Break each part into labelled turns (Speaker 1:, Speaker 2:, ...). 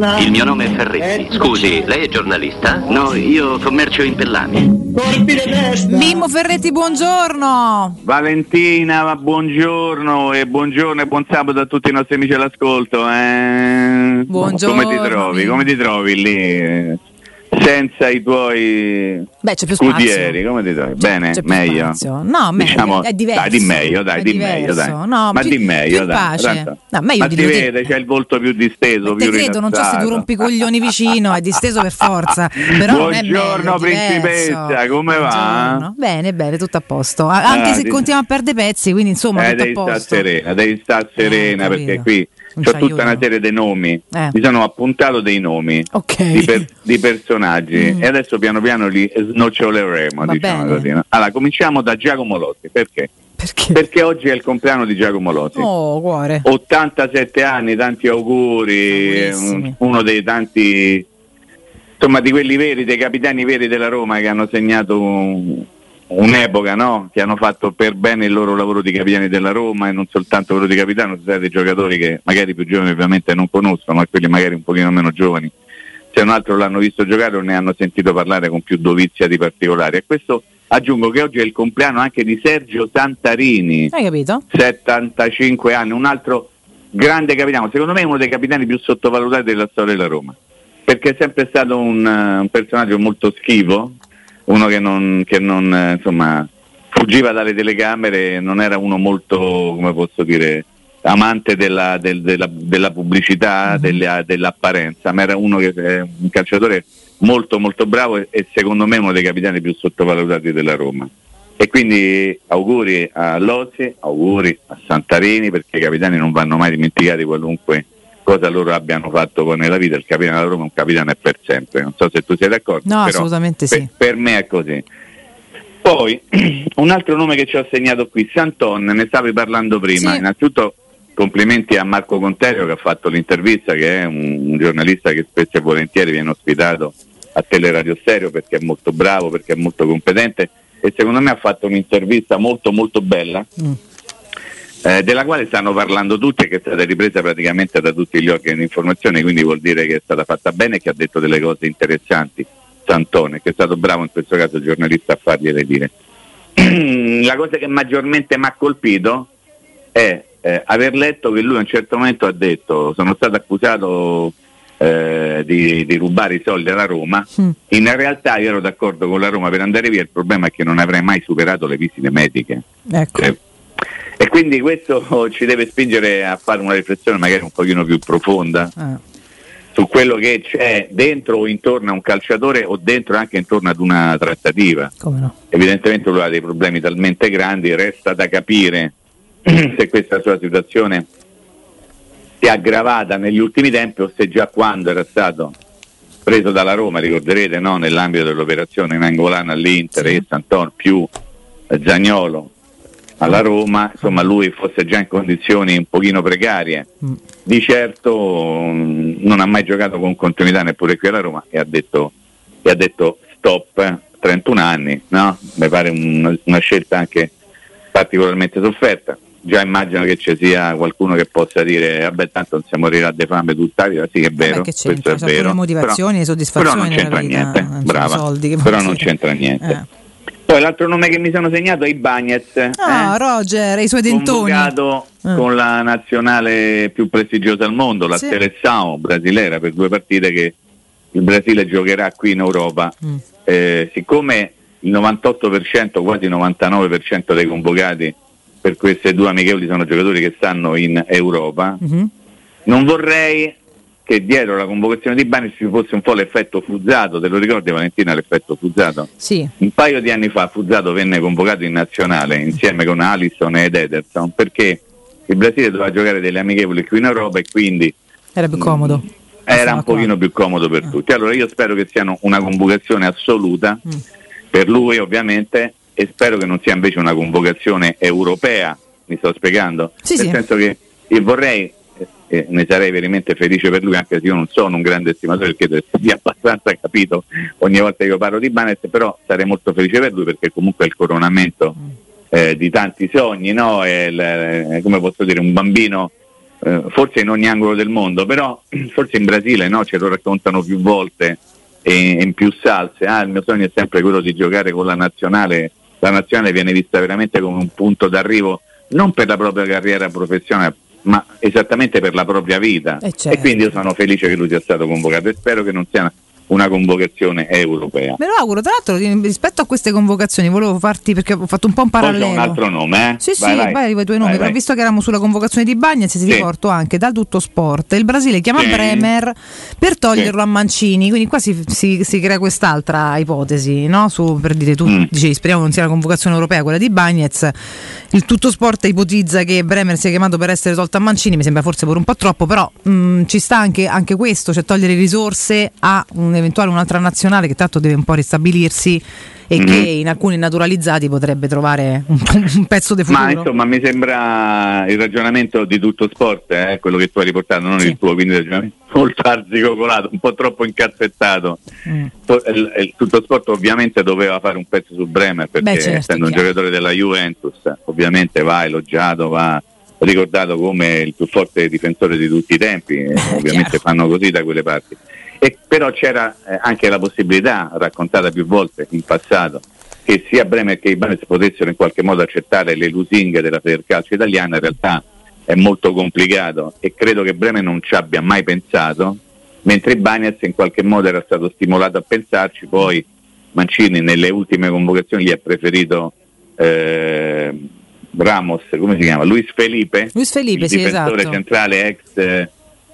Speaker 1: Il mio nome è Ferretti. Scusi, lei è giornalista? No, io commercio in pellami.
Speaker 2: Mimmo Ferretti, buongiorno.
Speaker 3: Valentina, buongiorno e buongiorno e buon sabato a tutti i nostri amici all'ascolto. Eh?
Speaker 2: Buongiorno.
Speaker 3: Come ti trovi?
Speaker 2: Mimmo.
Speaker 3: Come ti trovi lì? Senza i tuoi
Speaker 2: Beh, c'è più
Speaker 3: scudieri, come ti trovi? Bene?
Speaker 2: c'è
Speaker 3: meglio?
Speaker 2: No, meglio,
Speaker 3: Diciamo-
Speaker 2: è diverso.
Speaker 3: Dai, di meglio, dai, di meglio, dai.
Speaker 2: No,
Speaker 3: Ma
Speaker 2: più-
Speaker 3: di meglio, dai.
Speaker 2: No, meglio
Speaker 3: Ma
Speaker 2: di
Speaker 3: si
Speaker 2: lui.
Speaker 3: vede, c'è il volto più disteso,
Speaker 2: Te
Speaker 3: più
Speaker 2: credo, non so se tu rompi i coglioni vicino, è disteso per forza. Però
Speaker 3: Buongiorno,
Speaker 2: meglio,
Speaker 3: principessa, come va?
Speaker 2: Buongiorno. Bene, bene, tutto a posto. Anche
Speaker 3: Ah,
Speaker 2: se
Speaker 3: di-
Speaker 2: continuiamo a perdere pezzi, quindi insomma,
Speaker 3: Eh,
Speaker 2: tutto a
Speaker 3: devi stare
Speaker 2: posto.
Speaker 3: serena, devi stare serena
Speaker 2: Eh,
Speaker 3: perché
Speaker 2: capito.
Speaker 3: qui
Speaker 2: Ci
Speaker 3: tutta una serie di nomi.
Speaker 2: Eh.
Speaker 3: Mi sono appuntato dei nomi
Speaker 2: Ok.
Speaker 3: di, per- di personaggi
Speaker 2: Mm.
Speaker 3: e adesso piano piano li snoccioleremo. Diciamo così, no? Allora, cominciamo da Giacomo Lotti. Perché?
Speaker 2: Perché?
Speaker 3: Perché oggi è il compleanno di Giacomo Lotti.
Speaker 2: Oh, cuore.
Speaker 3: 87 anni, tanti auguri, un- uno dei tanti, insomma, di quelli veri, dei capitani veri della Roma che hanno segnato un- un'epoca, no? Che hanno fatto per bene il loro lavoro di capitani della Roma e non soltanto quello di capitano, sono stati dei giocatori che magari i più giovani ovviamente non conoscono, ma quelli magari un pochino meno giovani, se non altro l'hanno visto giocare o ne hanno sentito parlare con più dovizia di particolari. E questo aggiungo che oggi è il compleanno anche di Sergio Santarini.
Speaker 2: Hai capito?
Speaker 3: 75 anni, un altro grande capitano, secondo me uno dei capitani più sottovalutati della storia della Roma, perché è sempre stato un, eh, un personaggio molto schivo, uno che non, che non, eh, insomma, fuggiva dalle telecamere, non era uno molto, come posso dire, amante della, del- della- della pubblicità, della- dell'apparenza, ma era uno che è un calciatore molto molto bravo e, e secondo me uno dei capitani più sottovalutati della Roma. E quindi auguri a Lozzi, auguri a Santarini, perché i capitani non vanno mai dimenticati qualunque cosa loro abbiano fatto nella vita. Il capitano della Roma è un capitano è per sempre. Non so se tu sei d'accordo.
Speaker 2: No, assolutamente
Speaker 3: per-
Speaker 2: sì.
Speaker 3: Per me è così. Poi un altro nome che ci ho segnato qui, Santon, ne stavi parlando prima.
Speaker 2: Sì.
Speaker 3: Innanzitutto complimenti a Marco Conterio che ha fatto l'intervista, che è un, un giornalista che spesso e volentieri viene ospitato a Teleradio Stereo perché è molto bravo, perché è molto competente e secondo me ha fatto un'intervista molto molto bella.
Speaker 2: Mm.
Speaker 3: Eh, della quale stanno parlando tutti e che è stata ripresa praticamente da tutti gli organi di informazione, quindi vuol dire che è stata fatta bene e che ha detto delle cose interessanti. Santone, che è stato bravo in questo caso il giornalista a fargliele dire. La cosa che maggiormente mi ha colpito è eh, aver letto che lui a un certo momento ha detto sono stato accusato eh, di, di rubare i soldi alla Roma,
Speaker 2: Mm.
Speaker 3: in realtà io ero d'accordo con la Roma per andare via, il problema è che non avrei mai superato le visite mediche.
Speaker 2: Ecco.
Speaker 3: Eh, E quindi questo ci deve spingere a fare una riflessione magari un pochino più profonda
Speaker 2: Ah.
Speaker 3: su quello che c'è dentro o intorno a un calciatore o dentro anche intorno ad una trattativa.
Speaker 2: No?
Speaker 3: Evidentemente lui ha dei problemi talmente grandi, resta da capire se questa sua situazione si è aggravata negli ultimi tempi o se già quando era stato preso dalla Roma, ricorderete, no? nell'ambito dell'operazione Nangolana all'Inter
Speaker 2: Sì.
Speaker 3: e Santon più Zagnolo alla Roma, insomma lui fosse già in condizioni un pochino precarie.
Speaker 2: Mm.
Speaker 3: Di certo mm, non ha mai giocato con continuità neppure qui alla Roma e ha detto, e ha detto stop, eh, 31 anni, no? Mi pare un- una scelta anche particolarmente sofferta. Già immagino che ci sia qualcuno che possa dire vabbè tanto non siamo morirà di fame tutta la vita, sì è vero,
Speaker 2: Vabbè,
Speaker 3: questo è vero.
Speaker 2: motivazioni,
Speaker 3: però-
Speaker 2: le soddisfazioni
Speaker 3: Però non c'entra
Speaker 2: vita,
Speaker 3: niente,
Speaker 2: sono
Speaker 3: brava. però non c'entra niente.
Speaker 2: Eh.
Speaker 3: Poi l'altro nome che mi sono segnato è Ibagnez.
Speaker 2: Ah,
Speaker 3: eh?
Speaker 2: Roger, i suoi dentoni.
Speaker 3: convocato
Speaker 2: Eh.
Speaker 3: con la nazionale più prestigiosa al mondo, la
Speaker 2: Sì.
Speaker 3: Seleção brasilera, per due partite che il Brasile giocherà qui in Europa.
Speaker 2: Mm.
Speaker 3: Eh, siccome il 98%, quasi il 99% dei convocati per queste due amichevoli sono giocatori che stanno in Europa,
Speaker 2: Mhm.
Speaker 3: non vorrei che dietro la convocazione di Bani ci fosse un po' l'effetto Fuzzato, te lo ricordi Valentina l'effetto Fuzzato?
Speaker 2: Sì,
Speaker 3: Un paio di anni fa Fuzzato venne convocato in nazionale insieme con Alisson ed Ederson perché il Brasile doveva giocare delle amichevoli qui in Europa e quindi
Speaker 2: era più comodo.
Speaker 3: era
Speaker 2: Stava
Speaker 3: un
Speaker 2: qua.
Speaker 3: pochino più comodo per
Speaker 2: Ah.
Speaker 3: tutti. Allora io spero che siano una convocazione assoluta
Speaker 2: Mm.
Speaker 3: per lui ovviamente e spero che non sia invece una convocazione europea, mi sto spiegando?
Speaker 2: Sì,
Speaker 3: Nel
Speaker 2: sì.
Speaker 3: senso che io vorrei eh, ne sarei veramente felice per lui anche se io non sono un grande estimatore perché credo sia abbastanza capito ogni volta che io parlo di Banet però sarei molto felice per lui perché comunque è il coronamento eh, di tanti sogni no? È il- eh, come posso dire un bambino eh, forse in ogni angolo del mondo, però forse in Brasile no, ce lo raccontano più volte e in più salse. Ah, il mio sogno è sempre quello di giocare con la nazionale. La nazionale viene vista veramente come un punto d'arrivo non per la propria carriera professionale, ma esattamente per la propria vita.
Speaker 2: Eh certo.
Speaker 3: E quindi io sono felice che lui sia stato convocato e spero che non sia una convocazione europea.
Speaker 2: Me lo auguro, tra l'altro rispetto a queste convocazioni volevo farti perché ho fatto un po' un parallelo.
Speaker 3: Poi un altro nome, eh?
Speaker 2: Sì,
Speaker 3: vai,
Speaker 2: sì,
Speaker 3: vai,
Speaker 2: vai, vai i tuoi nomi,
Speaker 3: vai,
Speaker 2: però visto che eravamo sulla convocazione di Bagnez, ti
Speaker 3: Sì.
Speaker 2: riporto anche dal tutto sport. Il Brasile chiama
Speaker 3: Sì.
Speaker 2: Bremer per toglierlo
Speaker 3: Sì.
Speaker 2: a Mancini, quindi qua si, si- si crea quest'altra ipotesi, no? Su, per dire tu
Speaker 3: Mm.
Speaker 2: dicevi speriamo non sia la convocazione europea quella di Bagnez. Il tutto sport ipotizza che Bremer sia chiamato per essere tolto a Mancini, mi sembra forse pure un po' troppo, però mm, ci sta anche, anche questo, cioè togliere risorse a un'eventuale un'altra nazionale che tanto deve un po' ristabilirsi e
Speaker 3: Mhm.
Speaker 2: che in alcuni naturalizzati potrebbe trovare un, un pezzo di futuro.
Speaker 3: Ma insomma mi sembra il ragionamento di tutto sport, eh, quello che tu hai riportato, non
Speaker 2: Sì.
Speaker 3: il tuo, quindi il ragionamento molto arzigocolato, un po' troppo incazzettato.
Speaker 2: Mm.
Speaker 3: Il- il tutto sport ovviamente doveva fare un pezzo su Bremer perché
Speaker 2: Beh, certo,
Speaker 3: essendo un giocatore della Juventus ovviamente va elogiato, va ricordato come il più forte difensore di tutti i tempi, eh, ovviamente
Speaker 2: chiaro.
Speaker 3: fanno così da quelle parti. E però c'era eh, anche la possibilità, raccontata più volte in passato, che sia Bremer che Ibanez potessero in qualche modo accettare le lusinghe della Federcalcio italiana, in realtà è molto complicato e credo che Bremer non ci abbia mai pensato, mentre Ibanez in qualche modo era stato stimolato a pensarci, poi Mancini nelle ultime convocazioni gli ha preferito eh, Ramos, come si chiama? Luis Felipe,
Speaker 2: Luis Felipe,
Speaker 3: il
Speaker 2: sì,
Speaker 3: difensore
Speaker 2: esatto.
Speaker 3: centrale ex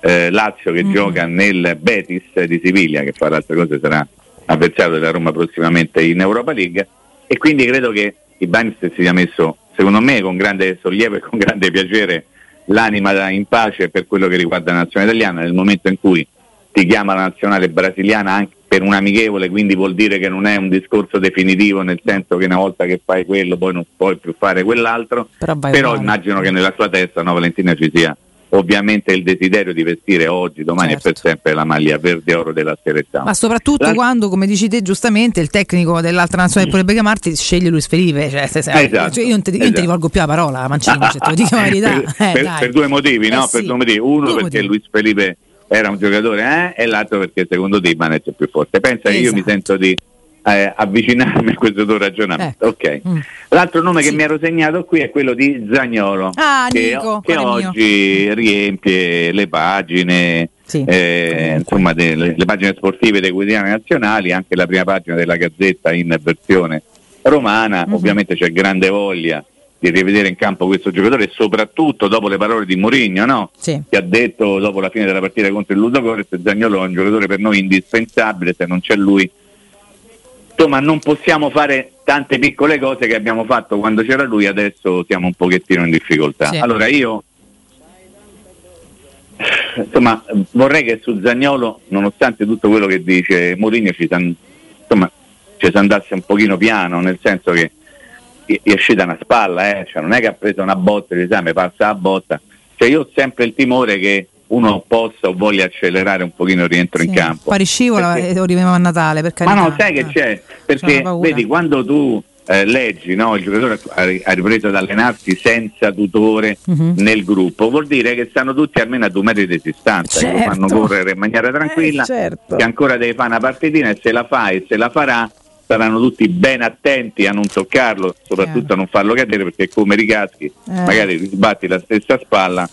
Speaker 3: eh, Lazio che
Speaker 2: Mm.
Speaker 3: gioca nel Betis di Siviglia, che fra le altre cose sarà avversario della Roma prossimamente in Europa League. E quindi credo che Ibanez si sia messo, secondo me, con grande sollievo e con grande piacere l'anima in pace per quello che riguarda la nazionale italiana nel momento in cui ti chiama la nazionale brasiliana anche per un amichevole, quindi vuol dire che non è un discorso definitivo, nel senso che una volta che fai quello poi non puoi più fare quell'altro,
Speaker 2: Però
Speaker 3: però immagino che nella sua testa, no, Valentina, ci sia ovviamente il desiderio di vestire oggi, domani
Speaker 2: Certo.
Speaker 3: e per sempre la maglia verde oro della Serie A.
Speaker 2: Ma soprattutto
Speaker 3: L'al-
Speaker 2: quando, come dici te giustamente, il tecnico dell'altra nazionale pure chiamarti sceglie Luis Felipe. Cioè, se- se-
Speaker 3: Esatto,
Speaker 2: cioè, io non ti, io non ti
Speaker 3: esatto.
Speaker 2: rivolgo più la parola, Mancini, cioè, te lo dico la verità.
Speaker 3: per,
Speaker 2: Eh,
Speaker 3: per- per due motivi, no?
Speaker 2: Eh,
Speaker 3: Per
Speaker 2: sì.
Speaker 3: due motivi. Uno
Speaker 2: Due
Speaker 3: perché
Speaker 2: motivi.
Speaker 3: Luis Felipe era un giocatore eh, e l'altro perché secondo te Ibanez è più forte. Pensa che io mi
Speaker 2: Esatto.
Speaker 3: sento di eh, avvicinarmi a questo tuo ragionamento.
Speaker 2: Ecco.
Speaker 3: Ok.
Speaker 2: Mm.
Speaker 3: L'altro nome
Speaker 2: Sì.
Speaker 3: che mi ero segnato qui è quello di Zagnolo,
Speaker 2: Ah,
Speaker 3: che,
Speaker 2: Nico,
Speaker 3: che
Speaker 2: cuore mio.
Speaker 3: oggi riempie le pagine,
Speaker 2: Sì.
Speaker 3: eh, insomma, delle- le pagine sportive dei quotidiani nazionali, anche la prima pagina della Gazzetta in versione romana.
Speaker 2: Mhm.
Speaker 3: Ovviamente c'è grande voglia di rivedere in campo questo giocatore, soprattutto dopo le parole di Mourinho, no?
Speaker 2: Sì.
Speaker 3: che ha detto dopo la fine della partita contro il Ludogorets Zagnolo è un giocatore per noi indispensabile, se non c'è lui insomma non possiamo fare tante piccole cose che abbiamo fatto quando c'era lui, adesso siamo un pochettino in difficoltà.
Speaker 2: Sì.
Speaker 3: Allora io insomma vorrei che su Zagnolo, nonostante tutto quello che dice Mourinho, ci, san- insomma, ci si andasse un pochino piano, nel senso che gli è uscita una spalla, eh, cioè non è che ha preso una botta l'esame, passa la botta. Cioè io ho sempre il timore che uno possa o voglia accelerare un pochino il rientro in
Speaker 2: Sì.
Speaker 3: campo.
Speaker 2: Poi riscivola e lo rivediamo a Natale, per
Speaker 3: ma
Speaker 2: carità.
Speaker 3: no, sai che
Speaker 2: Eh.
Speaker 3: c'è? Perché vedi, quando tu eh, leggi, no, il giocatore ha ri- ha ripreso ad allenarsi senza tutore
Speaker 2: Mhm.
Speaker 3: nel gruppo, vuol dire che stanno tutti almeno a due metri di distanza, che lo
Speaker 2: Certo.
Speaker 3: fanno correre in maniera tranquilla,
Speaker 2: Eh, certo.
Speaker 3: che ancora deve fare una partitina e se la fa e se la farà saranno tutti ben attenti a non toccarlo, soprattutto
Speaker 2: Chiaro.
Speaker 3: a non farlo cadere perché come ricaschi
Speaker 2: Eh.
Speaker 3: magari ti sbatti la stessa spalla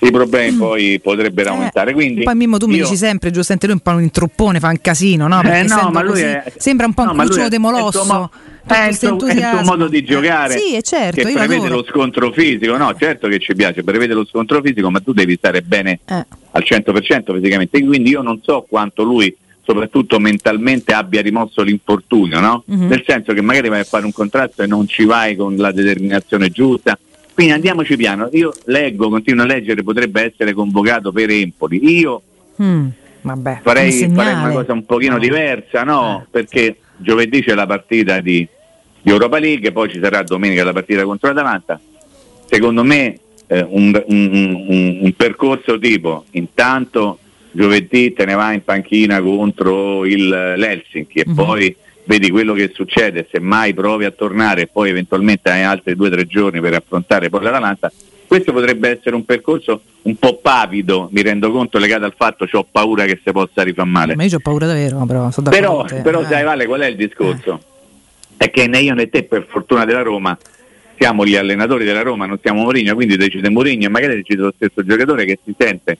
Speaker 3: i problemi poi potrebbero
Speaker 2: Eh,
Speaker 3: aumentare. Quindi
Speaker 2: poi Mimmo tu mi
Speaker 3: io-
Speaker 2: dici sempre giustamente lui è un po' un introppone fa un casino no? Perché
Speaker 3: eh no, ma lui
Speaker 2: così,
Speaker 3: è,
Speaker 2: sembra un po'
Speaker 3: no,
Speaker 2: un cucciolo de
Speaker 3: è il suo
Speaker 2: molosso
Speaker 3: mo-
Speaker 2: tutto
Speaker 3: è il, suo, è il
Speaker 2: entusiasmo.
Speaker 3: modo di giocare
Speaker 2: Eh, sì è certo
Speaker 3: che prevede lo scontro fisico no certo che ci piace prevede lo scontro fisico ma tu devi stare bene
Speaker 2: Eh,
Speaker 3: al 100% fisicamente quindi io non so quanto lui soprattutto mentalmente abbia rimosso l'infortunio no?
Speaker 2: Mhm.
Speaker 3: nel senso che magari vai a fare un contratto e non ci vai con la determinazione giusta quindi andiamoci piano io leggo continuo a leggere potrebbe essere convocato per Empoli io
Speaker 2: mm, vabbè
Speaker 3: farei,
Speaker 2: un
Speaker 3: farei una cosa un pochino
Speaker 2: No.
Speaker 3: diversa, no?
Speaker 2: Eh.
Speaker 3: Perché giovedì c'è la partita di, di Europa League, poi ci sarà domenica la partita contro l'Atalanta. Secondo me eh, un, un- un- percorso tipo intanto giovedì te ne vai in panchina contro il, l'Helsinki e
Speaker 2: Mhm.
Speaker 3: poi vedi quello che succede, se mai provi a tornare e poi eventualmente hai altri due o tre giorni per affrontare poi l'Atalanta questo potrebbe essere un percorso un po' pavido, mi rendo conto, legato al fatto che ho paura che si possa rifare male.
Speaker 2: Ma io ho paura davvero, però sono
Speaker 3: Però, però eh. sai Vale, qual è il discorso? Eh. È che né io né te, per fortuna della Roma, siamo gli allenatori della Roma, non siamo Mourinho, quindi decide Mourinho e magari decide lo stesso giocatore che si sente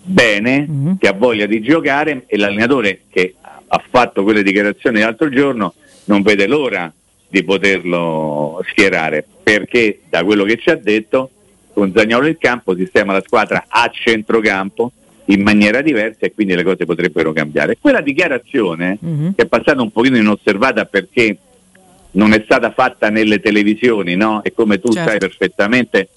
Speaker 3: bene, mm-hmm. che ha voglia di giocare e l'allenatore che ha fatto quelle dichiarazioni l'altro giorno non vede l'ora di poterlo schierare perché da quello che ci ha detto con Zagnolo in campo sistema la squadra a centrocampo in maniera diversa e quindi le cose potrebbero cambiare. Quella dichiarazione mm-hmm. che è passata un pochino inosservata perché non è stata fatta nelle televisioni, no? E come tu certo. sai perfettamente,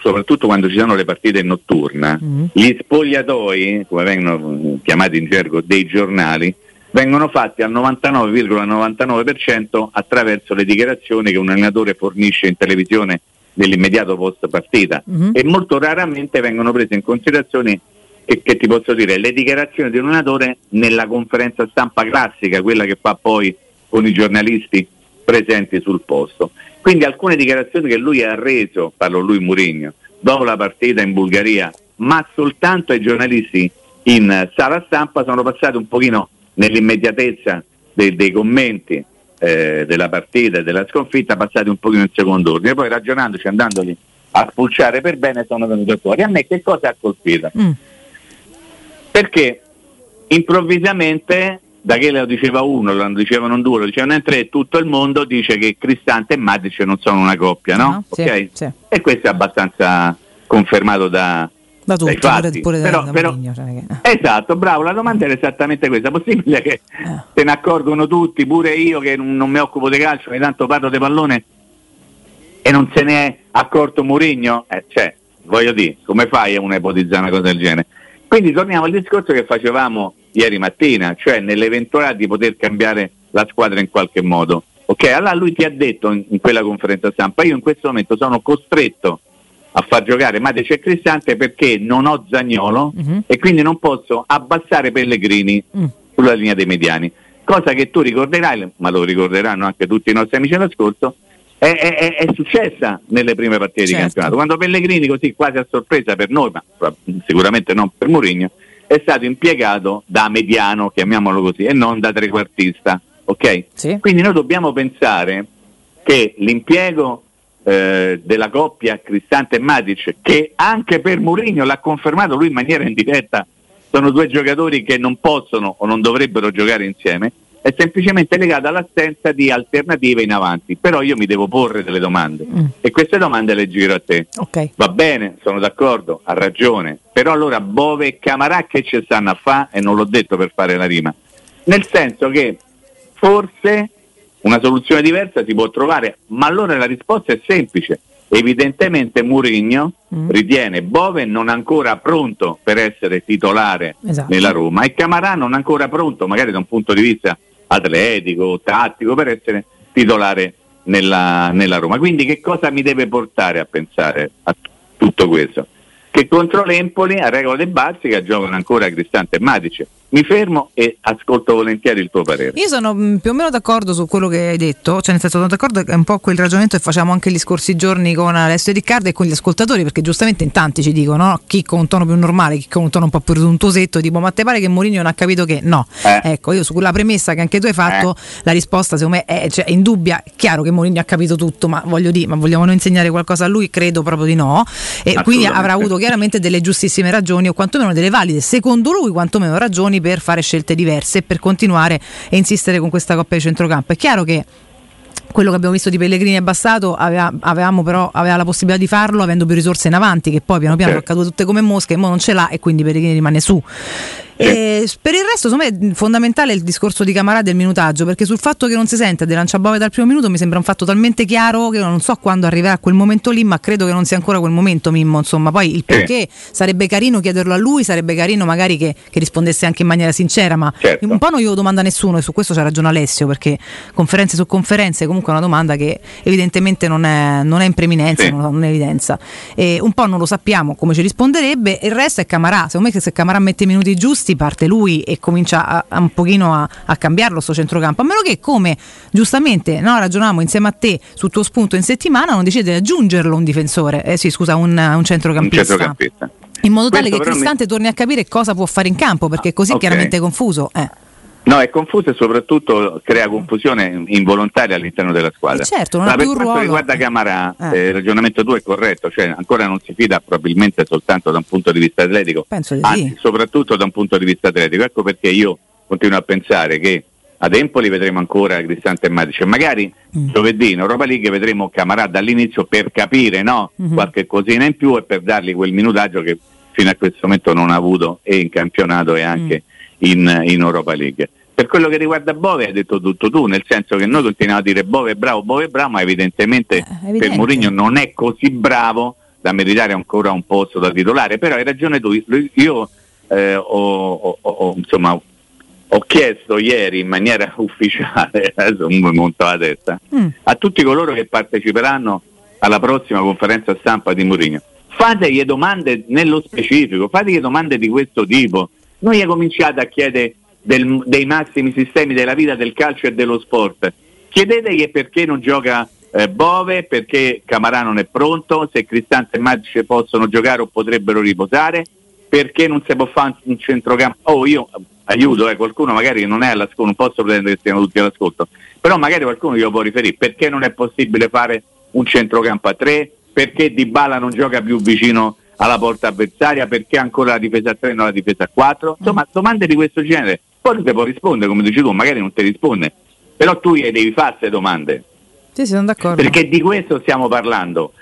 Speaker 3: soprattutto quando ci sono le partite in notturna, mm-hmm. gli spogliatoi, come vengono chiamati in gergo, dei giornali, vengono fatti al 99,99% attraverso le dichiarazioni che un allenatore fornisce in televisione nell'immediato post partita mm-hmm. e molto raramente vengono prese in considerazione che, che, ti posso dire le dichiarazioni di un allenatore nella conferenza stampa classica, quella che fa poi con i giornalisti presenti sul posto. Quindi alcune dichiarazioni che lui ha reso, parlo lui Murigno, dopo la partita in Bulgaria, ma soltanto ai giornalisti in sala stampa sono passate un pochino nell'immediatezza dei, dei commenti eh, della partita e della sconfitta passati un pochino in secondo ordine, poi ragionandoci, andandoli a spulciare per bene sono venuti fuori. A me che cosa ha colpito? Mm. Perché improvvisamente, da che lo diceva uno, lo dicevano due, lo dicevano in tre, tutto il mondo dice che Cristante e Matic non sono una coppia, no? no okay? sì, sì. E questo è abbastanza confermato da,
Speaker 2: da tutti,
Speaker 3: pure, pure però, da però, Marigno, cioè che... Esatto, bravo, la domanda era esattamente questa. Possibile che eh. se ne accorgono tutti, pure io che non, non mi occupo di calcio, ogni tanto parlo di pallone e non se ne è accorto Murigno? Eh, cioè, voglio dire, come fai a ipotizzare una cosa del genere? Quindi torniamo al discorso che facevamo ieri mattina, cioè nell'eventualità di poter cambiare la squadra in qualche modo. Ok, allora lui ti ha detto in, in quella conferenza stampa, io in questo momento sono costretto a far giocare Matic e Cristante perché non ho Zagnolo uh-huh. e quindi non posso abbassare Pellegrini uh-huh. sulla linea dei mediani. Cosa che tu ricorderai, ma lo ricorderanno anche tutti i nostri amici dell'ascolto, è, è, è successa nelle prime partite certo. di campionato. Quando Pellegrini, così quasi a sorpresa per noi, ma sicuramente non per Mourinho, è stato impiegato da mediano, chiamiamolo così, e non da trequartista. Okay? Sì. Quindi noi dobbiamo pensare che l'impiego eh, della coppia Cristante e Matic, che anche per Mourinho l'ha confermato lui in maniera indiretta, sono due giocatori che non possono o non dovrebbero giocare insieme, è semplicemente legata all'assenza di alternative in avanti. Però io mi devo porre delle domande mm. e queste domande le giro a te.
Speaker 2: Okay.
Speaker 3: Va bene, sono d'accordo, ha ragione, però allora Bove e Camarà che ci stanno a fare e non l'ho detto per fare la rima. Nel senso che forse una soluzione diversa si può trovare, ma allora la risposta è semplice. Evidentemente Murigno mm. ritiene Bove non ancora pronto per essere titolare esatto. nella Roma e Camarà non ancora pronto, magari da un punto di vista atletico, tattico, per essere titolare nella, nella Roma. Quindi che cosa mi deve portare a pensare a tutto questo? Che contro l'Empoli, a regola dei Bazzica, giocano ancora Cristante e Matic mi fermo e ascolto volentieri il tuo parere.
Speaker 2: Io sono mm, più o meno d'accordo su quello che hai detto, cioè nel senso sono d'accordo che è un po' quel ragionamento che facciamo anche gli scorsi giorni con Alessio Riccardo e con gli ascoltatori, perché giustamente in tanti ci dicono no? chi con un tono più normale, chi con un tono un po' più reduntuosetto, tipo ma te pare che Mourinho non ha capito che no. Eh. Ecco, io su quella premessa che anche tu hai fatto, eh. la risposta secondo me è, cioè, è indubbia, è chiaro che Mourinho ha capito tutto, ma voglio dire, ma vogliamo noi insegnare qualcosa a lui? Credo proprio di no. E quindi avrà avuto chiaramente delle giustissime ragioni o quantomeno delle valide, secondo lui quantomeno ragioni per fare scelte diverse e per continuare a insistere con questa coppia di centrocampo. È chiaro che quello che abbiamo visto di Pellegrini è bastato, aveva, avevamo però aveva la possibilità di farlo avendo più risorse in avanti, che poi piano piano sono cadute tutte come mosche, e ora non ce l'ha e quindi Pellegrini rimane su. E per il resto, secondo me è fondamentale il discorso di Camarà del minutaggio, perché sul fatto che non si sente di lanciabove dal primo minuto mi sembra un fatto talmente chiaro che non so quando arriverà quel momento lì, ma credo che non sia ancora quel momento, Mimmo. Insomma, poi il perché sarebbe carino chiederlo a lui, sarebbe carino magari che, che rispondesse anche in maniera sincera, ma certo. un po' non glielo domanda nessuno e su questo c'ha ragione Alessio, perché conferenze su conferenze comunque è una domanda che evidentemente non è, non è in preminenza, sì. non è evidenza. E un po' non lo sappiamo come ci risponderebbe, il resto è Camarà. Secondo me se Camarà mette i minuti giusti posti parte lui e comincia a, a un pochino a, a cambiarlo sto centrocampo, a meno che come giustamente no, ragionavamo insieme a te sul tuo spunto in settimana non decide di aggiungerlo un difensore, eh sì scusa un, un centrocampista. Un centrocampista. In modo tale Questo che Cristante mi... torni a capire cosa può fare in campo, perché così okay. chiaramente confuso. Eh.
Speaker 3: No, è confuso e soprattutto crea confusione involontaria all'interno della squadra.
Speaker 2: E eh, certo, non Ma per
Speaker 3: quanto
Speaker 2: ruolo.
Speaker 3: riguarda Camara, eh. eh. il ragionamento tuo è corretto, cioè ancora non si fida probabilmente soltanto da un punto di vista atletico,
Speaker 2: Penso di
Speaker 3: anzi,
Speaker 2: sì.
Speaker 3: soprattutto da un punto di vista atletico. Ecco perché io continuo a pensare che ad Empoli vedremo ancora Cristante e Madice, magari mm. giovedì in Europa League vedremo Camarà dall'inizio per capire no? mm-hmm. qualche cosina in più e per dargli quel minutaggio che fino a questo momento non ha avuto e in campionato e anche mm. In, in Europa League. Per quello che riguarda Bove hai detto tutto tu, nel senso che noi continuiamo a dire Bove è bravo, Bove è bravo, ma evidentemente eh, per Mourinho non è così bravo da meritare ancora un posto da titolare, però hai ragione tu, io eh, ho, ho, ho, insomma, ho, chiesto ieri in maniera ufficiale, adesso mi monto la testa, mm. a tutti coloro che parteciperanno alla prossima conferenza stampa di Mourinho, fategli domande nello specifico, fategli domande di questo tipo. Noi hai cominciato a chiedere del, dei massimi sistemi della vita del calcio e dello sport. Chiedetegli perché non gioca eh, Bove, perché Camarà non è pronto, se Cristante e Magice possono giocare o potrebbero riposare, perché non si può fare un centrocampo. Oh, io aiuto, eh, qualcuno magari non è all'ascolto, non posso pretendere che stiano tutti all'ascolto, però magari qualcuno glielo può riferire, perché non è possibile fare un centrocampo a tre, perché Di Bala non gioca più vicino alla porta avversaria, perché ancora la difesa a 3 e non la difesa a 4, insomma domande di questo genere poi ti può rispondere, come dici tu, magari non ti risponde, però tu devi fare queste domande.
Speaker 2: Sì, sono d'accordo.
Speaker 3: Perché di questo stiamo parlando.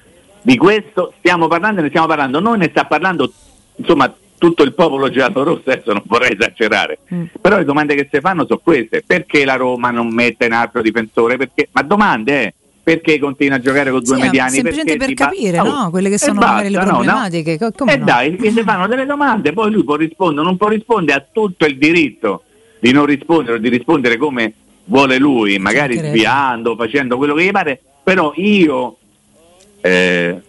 Speaker 3: Di questo stiamo parlando e ne stiamo parlando. Non ne sta parlando, insomma, tutto il popolo giallo-rosso, adesso non vorrei esagerare. Mm. Però le domande che si fanno sono queste. Perché la Roma non mette un altro difensore? Perché? Ma domande, eh perché continua a giocare con due sì, mediani?
Speaker 2: Semplicemente
Speaker 3: per
Speaker 2: capire ba- no? quelle che sono magari le problematiche.
Speaker 3: No, no. E no? dai, gli si fanno delle domande, poi lui può rispondere, non può rispondere, ha tutto il diritto di non rispondere o di rispondere come vuole lui, magari sviando, facendo quello che gli pare, però io eh,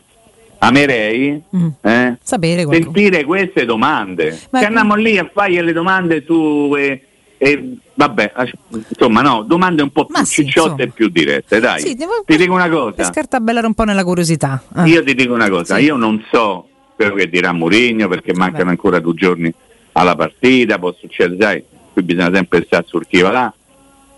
Speaker 3: amerei mm. eh, sentire queste domande. Ma che andiamo lì a fare le domande su... Eh, e vabbè, insomma, no, domande un po' più sì, cicciotte e più dirette, dai. Sì, devo, ti dico una cosa.
Speaker 2: Scartabellare un po' nella curiosità.
Speaker 3: Ah. Io ti dico una cosa, sì. io non so quello che dirà Mourinho perché mancano Beh. ancora due giorni alla partita, può succedere, sai, qui bisogna sempre stare sul chi va là,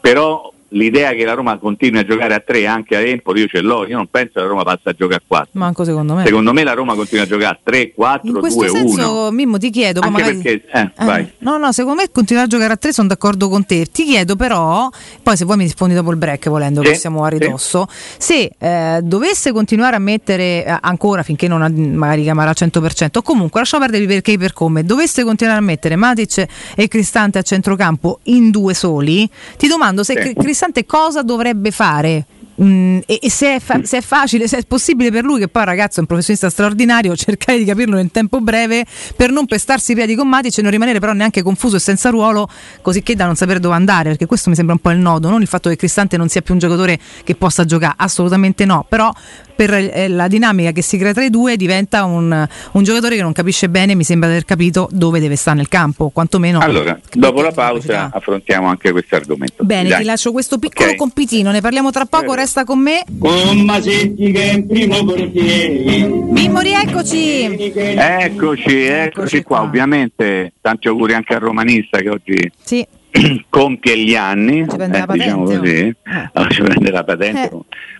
Speaker 3: però l'idea che la Roma continui a giocare a 3 anche a Empoli io ce l'ho, io non penso che la Roma passi a giocare a 4.
Speaker 2: Manco secondo me.
Speaker 3: Secondo me la Roma continua a giocare a 3, 4,
Speaker 2: In
Speaker 3: 2, 1.
Speaker 2: In questo senso, Mimmo, ti chiedo...
Speaker 3: Anche
Speaker 2: magari...
Speaker 3: perché... Eh, eh,
Speaker 2: no, no, secondo me continuare a giocare a 3 sono d'accordo con te. Ti chiedo però, poi se vuoi mi rispondi dopo il break volendo sì, che siamo a ridosso, sì. se eh, dovesse continuare a mettere eh, ancora finché non ha magari chiamarà al 100% o comunque lasciamo perdere perché per come, dovesse continuare a mettere Matic e Cristante a centrocampo in due soli, ti domando se sì. Cristante cosa dovrebbe dovrebbe fare. Mm, e, e se, è fa- se, è facile, se è possibile per lui, che poi ragazzo è un professionista straordinario, cercare di capirlo in tempo breve per non pestarsi i piedi con Matic e non rimanere però neanche confuso e senza ruolo, così che da non sapere dove andare, perché questo mi sembra un po' il nodo, non il fatto che Cristante non sia più un giocatore che possa giocare, assolutamente no, però per eh, la dinamica che si crea tra i due diventa un, un, giocatore che non capisce bene, mi sembra di aver capito dove deve stare nel campo, quantomeno.
Speaker 3: Allora, dopo la pausa affrontiamo anche questo argomento.
Speaker 2: Bene, Dai. ti lascio questo piccolo okay. compitino, ne parliamo tra poco, resta con me.
Speaker 4: Con Masetti che è in primo portiere.
Speaker 2: Mimmo, rieccoci.
Speaker 3: Eccoci, eccoci qua. qua. Ovviamente tanti auguri anche al romanista che oggi
Speaker 2: sì.
Speaker 3: compie gli anni,
Speaker 2: ci prende eh, la diciamo così,
Speaker 3: eh. ci prende la patente,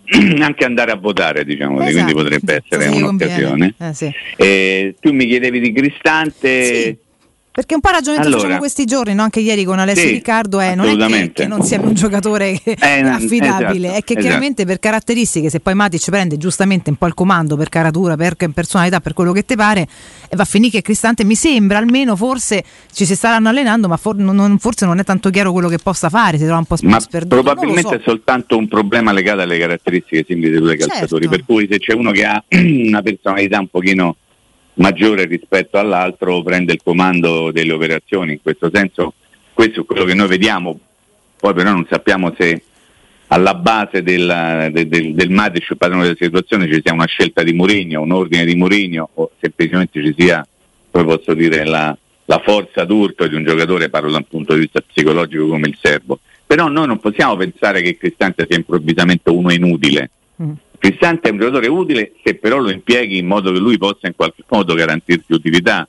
Speaker 3: eh. anche andare a votare, diciamo esatto. quindi potrebbe essere un'occasione.
Speaker 2: Eh, sì.
Speaker 3: Eh, tu mi chiedevi di Cristante.
Speaker 2: Sì. Perché un po' ragionamento allora, facciamo questi giorni, no? anche ieri con Alessio sì, Riccardo, è, non è che, che, non sia più un giocatore eh, affidabile, esatto, è che esatto. chiaramente per caratteristiche, se poi Matic prende giustamente un po' il comando per caratura, per personalità, per quello che ti pare, va a finire che Cristante mi sembra almeno forse ci si staranno allenando, ma for, non, forse non è tanto chiaro quello che possa fare, si trova un po' sperduto.
Speaker 3: Probabilmente so. è soltanto un problema legato alle caratteristiche simili dei due calciatori, certo. per cui se c'è uno che ha una personalità un pochino maggiore rispetto all'altro prende il comando delle operazioni. In questo senso questo è quello che noi vediamo, poi però non sappiamo se alla base del, del, del, del Matic, il padrone della situazione, ci sia una scelta di Mourinho, un ordine di Mourinho o semplicemente ci sia, poi posso dire, la, la forza d'urto di un giocatore, parlo da un punto di vista psicologico come il serbo. Però noi non possiamo pensare che Cristante sia improvvisamente uno inutile. Mm. Cristante è un giocatore utile se però lo impieghi in modo che lui possa in qualche modo garantirti utilità.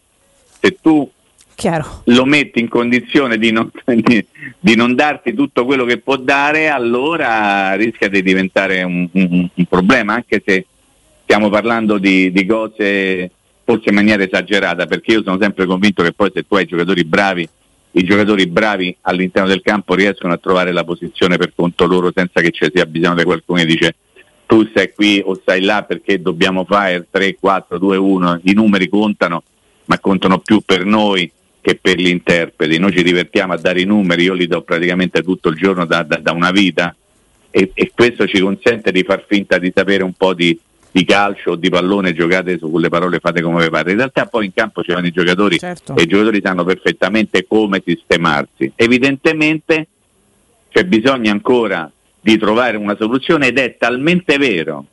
Speaker 3: Se tu
Speaker 2: Chiaro.
Speaker 3: lo metti in condizione di non, di, di non, darti tutto quello che può dare, allora rischia di diventare un, un, un problema, anche se stiamo parlando di, di, cose forse in maniera esagerata, perché io sono sempre convinto che poi se tu hai giocatori bravi, i giocatori bravi all'interno del campo riescono a trovare la posizione per conto loro senza che ci sia bisogno di qualcuno che dice tu stai qui o stai là perché dobbiamo fare 3, 4, 2, 1, i numeri contano, ma contano più per noi che per gli interpreti. Noi ci divertiamo a dare i numeri, io li do praticamente tutto il giorno da, da, da una vita e, e, questo ci consente di far finta di sapere un po' di, di calcio o di pallone, giocate su quelle parole, fate come vi pare. In realtà poi in campo ci vanno i giocatori certo. e i giocatori sanno perfettamente come sistemarsi. Evidentemente c'è bisogno ancora di trovare una soluzione ed è talmente vero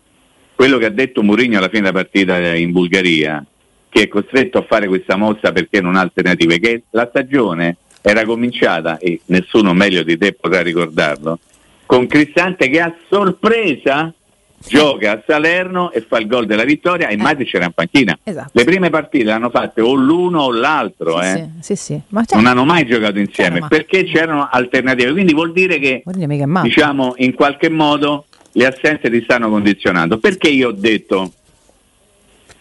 Speaker 3: quello che ha detto Mourinho alla fine della partita in Bulgaria che è costretto a fare questa mossa perché non ha alternative, che la stagione era cominciata, e nessuno meglio di te potrà ricordarlo, con Cristante che a sorpresa gioca a Salerno e fa il gol della vittoria e eh. Matic era in panchina. Esatto. Le prime partite l'hanno fatte o l'uno o l'altro, sì, eh.
Speaker 2: sì, sì,
Speaker 3: non hanno mai giocato insieme Chiaro, perché c'erano alternative. Quindi vuol dire che diciamo, in qualche modo le assenze ti stanno condizionando. Perché io ho detto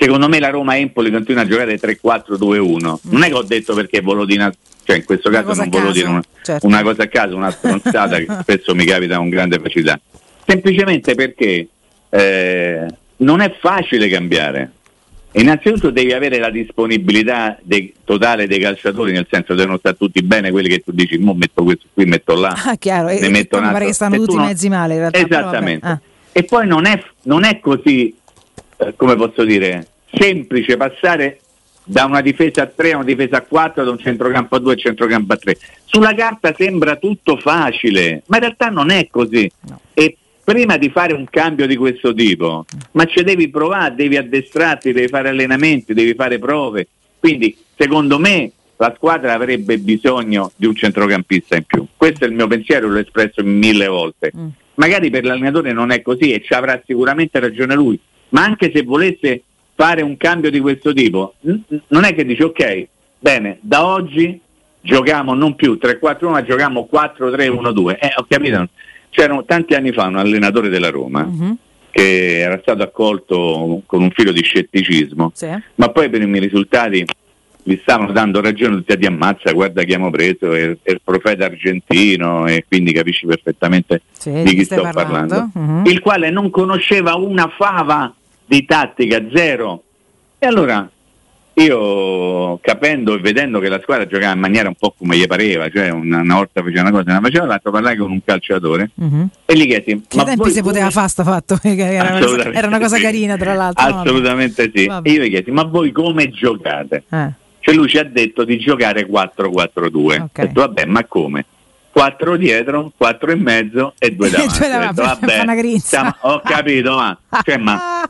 Speaker 3: secondo me la Roma-Empoli continua a giocare 3-4-2-1. Non è che ho detto perché Volodina, cioè in questo caso non volevo dire una, certo. una, cosa a caso, una stronzata che spesso mi capita con grande facilità. Semplicemente perché eh, non è facile cambiare. Innanzitutto devi avere la disponibilità dei, totale dei calciatori, nel senso devono stare tutti bene quelli che tu dici, mo metto questo qui, metto là.
Speaker 2: Ah, chiaro, ne e, metto e pare che stanno tutti non... mezzi male in realtà.
Speaker 3: Esattamente. Ah. E poi non è, non è così eh, come posso dire, semplice passare da una difesa a 3 a una difesa a 4, da un centrocampo a 2 a un centrocampo a 3. Sulla carta sembra tutto facile, ma in realtà non è così. No. E prima di fare un cambio di questo tipo, ma ci devi provare, devi addestrarti, devi fare allenamenti, devi fare prove. Quindi, secondo me, la squadra avrebbe bisogno di un centrocampista in più. Questo è il mio pensiero, l'ho espresso mille volte. Mm. Magari per l'allenatore non è così e ci avrà sicuramente ragione lui, ma anche se volesse fare un cambio di questo tipo, non è che dice ok, bene, da oggi giochiamo non più 3-4-1, ma giochiamo 4-3-1-2. Eh, ho capito? C'era tanti anni fa un allenatore della Roma uh-huh. che era stato accolto con un filo di scetticismo, sì. ma poi per i miei risultati gli stavano dando ragione tutti di ammazza, guarda chi abbiamo preso, è, è, il profeta argentino e quindi capisci perfettamente sì, di chi sto parlando, parlando. Uh-huh. il quale non conosceva una fava di tattica zero. E allora io capendo e vedendo che la squadra giocava in maniera un po' come gli pareva, cioè una, una volta faceva una cosa e una faceva l'altra, parlai con un calciatore uh-huh. e gli chiesi:
Speaker 2: Che tempi si poteva fare sta fatto? Era, era, una cosa carina, tra l'altro.
Speaker 3: Assolutamente no? sì. Vabbè. E io gli chiesi: Ma voi come giocate? Eh. Cioè lui ci ha detto di giocare 4-4-2. Okay. Ho detto, vabbè, ma come? 4 dietro, 4 in mezzo e 2 davanti. cioè, detto, vabbè, siamo, ho capito, ma, cioè, ma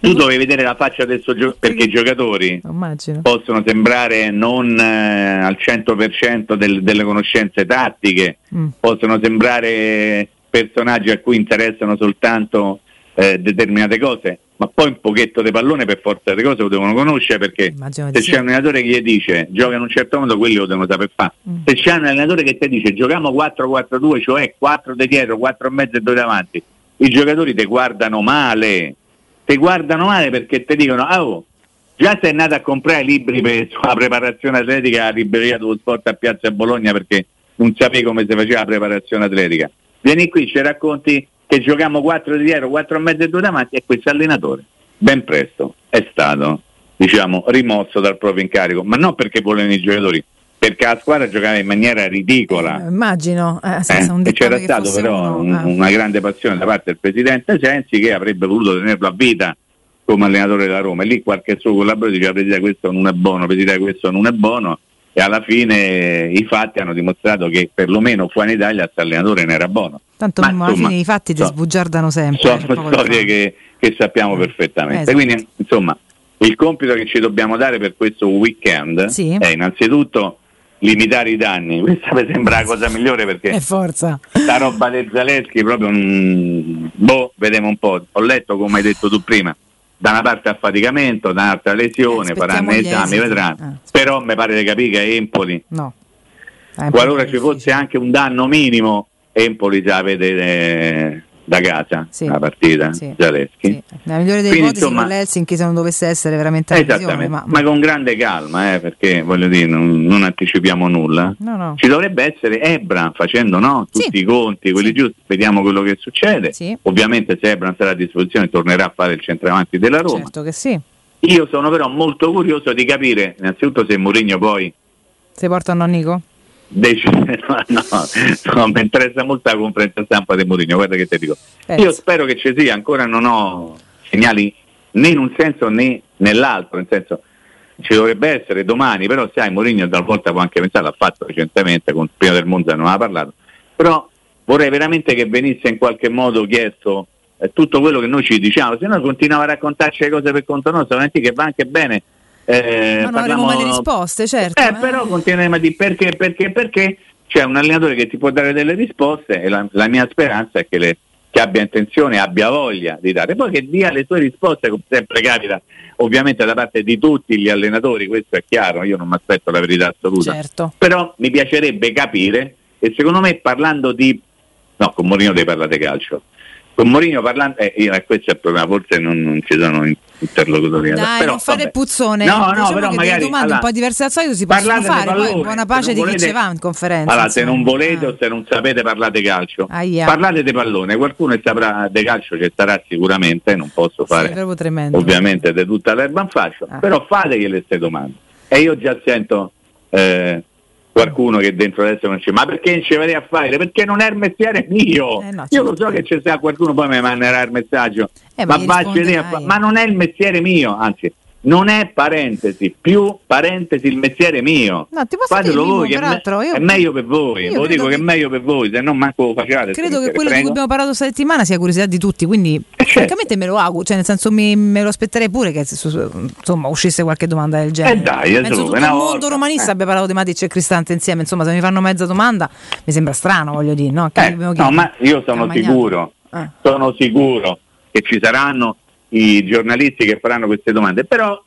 Speaker 3: tu dovevi vedere la faccia del soggiorno perché i giocatori Immagino. possono sembrare non eh, al 100% del, delle conoscenze tattiche, mm. possono sembrare personaggi a cui interessano soltanto eh, determinate cose, ma poi un pochetto di pallone per forza di cose lo devono conoscere perché Immagino se c'è un allenatore che gli dice gioca in un certo modo quelli lo devono saper fare mm. se c'è un allenatore che ti dice giochiamo 4-4-2 cioè 4 di dietro 4 e mezzo e 2 davanti i giocatori ti guardano male ti guardano male perché ti dicono ah, oh, già sei andato a comprare libri per la preparazione atletica alla libreria dello sport a Piazza Bologna perché non sapevi come si faceva la preparazione atletica. Vieni qui ci racconti che giochiamo 4 di dietro, 4 e mezzo e 2 davanti e questo allenatore ben presto è stato diciamo, rimosso dal proprio incarico, ma non perché volevano i giocatori, perché la squadra giocava in maniera ridicola.
Speaker 2: Eh, immagino,
Speaker 3: eh, eh, e c'era stato però un, una grande passione da parte del presidente Sensi che avrebbe voluto tenerlo a vita come allenatore della Roma e lì qualche suo collaboratore diceva Presidente questo non è buono, Presidente questo non è buono e alla fine i fatti hanno dimostrato che perlomeno fuori in Italia questo allenatore non era buono.
Speaker 2: Tanto Ma, alla fine i fatti ti so, sbugiardano sempre.
Speaker 3: Sono storie che, che, sappiamo eh, perfettamente. Esatto. Quindi insomma il compito che ci dobbiamo dare per questo weekend
Speaker 2: Sì.
Speaker 3: è innanzitutto limitare i danni. Questa mi sembra la cosa migliore perché
Speaker 2: È forza.
Speaker 3: sta roba del Zaleschi proprio un... boh, vedremo un po'. Ho letto come hai detto tu prima, da una parte affaticamento, da un'altra lesione, faranno esami, vedranno.
Speaker 2: Eh.
Speaker 3: Però mi pare di capire che Empoli,
Speaker 2: No.
Speaker 3: Qualora ci fosse anche un danno minimo, Empoli già vede eh, da casa
Speaker 2: Sì.
Speaker 3: la partita,
Speaker 2: Sì.
Speaker 3: Zaleschi.
Speaker 2: Sì. La migliore delle
Speaker 3: Quindi,
Speaker 2: ipotesi
Speaker 3: insomma-
Speaker 2: l'Helsinki se non dovesse essere veramente una
Speaker 3: Esattamente,
Speaker 2: ma,
Speaker 3: ma, con grande calma, eh, perché voglio dire, non, non anticipiamo nulla.
Speaker 2: No, no.
Speaker 3: Ci dovrebbe essere Ebra facendo no, tutti
Speaker 2: Sì.
Speaker 3: i conti, quelli giusti, vediamo quello che succede. Ovviamente se Ebra sarà a disposizione tornerà a fare il centravanti della Roma.
Speaker 2: certo che sì.
Speaker 3: Io sono però molto curioso di capire innanzitutto se Mourinho poi
Speaker 2: Se portano a Nico?
Speaker 3: no, no, no, mi interessa molto la conferenza stampa di Mourinho, guarda che ti dico.
Speaker 2: Pensa.
Speaker 3: Io spero che ci sia, ancora non ho segnali né in un senso né nell'altro, nel senso ci dovrebbe essere domani, però sai Mourinho talvolta può anche pensare, l'ha fatto recentemente, con prima del Monza non ha parlato, però vorrei veramente che venisse in qualche modo chiesto eh, tutto quello che noi ci diciamo, se no continuava a raccontarci le cose per conto nostro, che va anche bene. Eh,
Speaker 2: Ma non avremo
Speaker 3: parliamo-
Speaker 2: mai le risposte, certo.
Speaker 3: eh,
Speaker 2: ma-
Speaker 3: però continueremo a dire perché, perché, perché c'è un allenatore che ti può dare delle risposte e la, la mia speranza è che, le- che abbia intenzione, abbia voglia di dare, poi che dia le sue risposte, come sempre capita, ovviamente da parte di tutti gli allenatori, questo è chiaro, io non mi aspetto la verità assoluta,
Speaker 2: Certo.
Speaker 3: però mi piacerebbe capire e secondo me parlando di... No, con Mourinho devi parlare di calcio. Con Mourinho parlando... Eh, io- eh, questo è il problema, forse non, non ci sono in- interlocutori.
Speaker 2: Dai,
Speaker 3: però,
Speaker 2: non fare
Speaker 3: vabbè.
Speaker 2: puzzone.
Speaker 3: No, no,
Speaker 2: Diciamo
Speaker 3: però
Speaker 2: che
Speaker 3: magari...
Speaker 2: delle domande
Speaker 3: allora,
Speaker 2: un po' diverse dal solito si possono fare, poi
Speaker 3: pallone,
Speaker 2: buona
Speaker 3: se
Speaker 2: pace di chi
Speaker 3: volete-
Speaker 2: ci va in conferenza.
Speaker 3: Allora, se non volete
Speaker 2: Eh.
Speaker 3: o se non sapete parlate calcio.
Speaker 2: Aia.
Speaker 3: Parlate di pallone, qualcuno che saprà di calcio ci sarà sicuramente, non posso
Speaker 2: Sì,
Speaker 3: fare
Speaker 2: tremendo.
Speaker 3: ovviamente di tutta l'erba in fascio,
Speaker 2: Ah.
Speaker 3: però fategli queste domande. E io già sento eh, qualcuno che dentro adesso non c'è, ma perché non ci vedi a fare? Perché non è il mestiere mio.
Speaker 2: Eh no,
Speaker 3: io lo so che c'è qualcuno poi mi manderà il messaggio,
Speaker 2: Eh, ma
Speaker 3: ma a fa- ma non è il mestiere mio, anzi non è parentesi, più parentesi il mestiere mio.
Speaker 2: No, ti posso
Speaker 3: Fatelo
Speaker 2: dire,
Speaker 3: voi, che è, me-
Speaker 2: peraltro, io-
Speaker 3: è meglio per voi, ve lo dico che
Speaker 2: che-
Speaker 3: è meglio per voi, se no manco lo facciate.
Speaker 2: Credo che quello di cui
Speaker 3: prego.
Speaker 2: abbiamo parlato questa settimana sia curiosità di tutti, quindi
Speaker 3: certo.
Speaker 2: francamente me lo auguro, cioè nel senso mi- me lo aspetterei pure che insomma uscisse qualche domanda del genere.
Speaker 3: Eh dai, eh,
Speaker 2: Penso tutto il mondo
Speaker 3: volta.
Speaker 2: romanista
Speaker 3: Eh.
Speaker 2: abbia parlato di Matic e Cristante insieme, insomma se mi fanno mezza domanda mi sembra strano, voglio dire, no?
Speaker 3: Eh, no, ma io sono sicuro,
Speaker 2: Eh.
Speaker 3: sono sicuro che ci saranno i giornalisti che faranno queste domande, però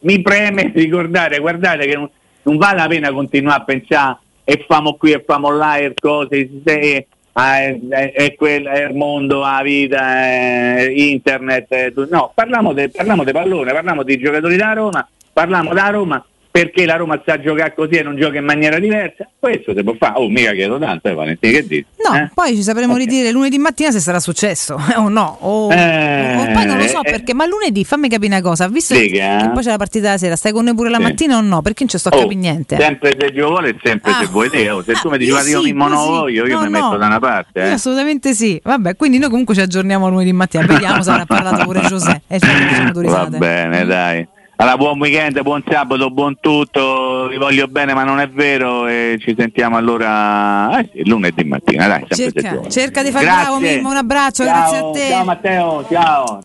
Speaker 3: mi preme ricordare, guardate che non, non vale la pena continuare a pensare e famo qui e famo là e cose, se, ah, è, è, è quel- è il mondo, la vita, è internet, è no, parliamo di pallone, parliamo di giocatori da Roma, parliamo da Roma perché la Roma sa giocare così e non gioca in maniera diversa, questo si può fare, oh mica chiedo tanto, eh, Valentino, che dici?
Speaker 2: No,
Speaker 3: Eh?
Speaker 2: poi ci sapremo
Speaker 3: Ok.
Speaker 2: ridire lunedì mattina se sarà successo o no. O,
Speaker 3: Eh,
Speaker 2: o poi non lo so
Speaker 3: eh,
Speaker 2: perché, ma lunedì fammi capire una cosa, visto che,
Speaker 3: Dica.
Speaker 2: che poi c'è la partita la sera, stai con noi pure la
Speaker 3: Sì.
Speaker 2: mattina o no? Perché non ci sto a
Speaker 3: Oh,
Speaker 2: capire niente.
Speaker 3: Sempre se Dio vuole e sempre
Speaker 2: Ah.
Speaker 3: se vuoi te. oh, Se tu
Speaker 2: Ah,
Speaker 3: mi dici guarda io
Speaker 2: sì,
Speaker 3: Mimmo non
Speaker 2: sì.
Speaker 3: voglio, io
Speaker 2: No,
Speaker 3: mi
Speaker 2: no.
Speaker 3: metto da una parte.
Speaker 2: Io
Speaker 3: Eh.
Speaker 2: assolutamente sì. Vabbè, quindi noi comunque ci aggiorniamo lunedì mattina. Vediamo se avrà parlato pure Giuseppe. E ci facciamo due
Speaker 3: Va bene, dai. Allora, buon weekend, buon sabato, buon tutto, vi voglio bene ma non è vero e ci sentiamo allora eh sì, lunedì mattina, dai,
Speaker 2: Cerca, cerca di fare
Speaker 3: Grazie.
Speaker 2: bravo Mimmo, un abbraccio,
Speaker 3: Ciao,
Speaker 2: grazie a te.
Speaker 3: Ciao Matteo, ciao.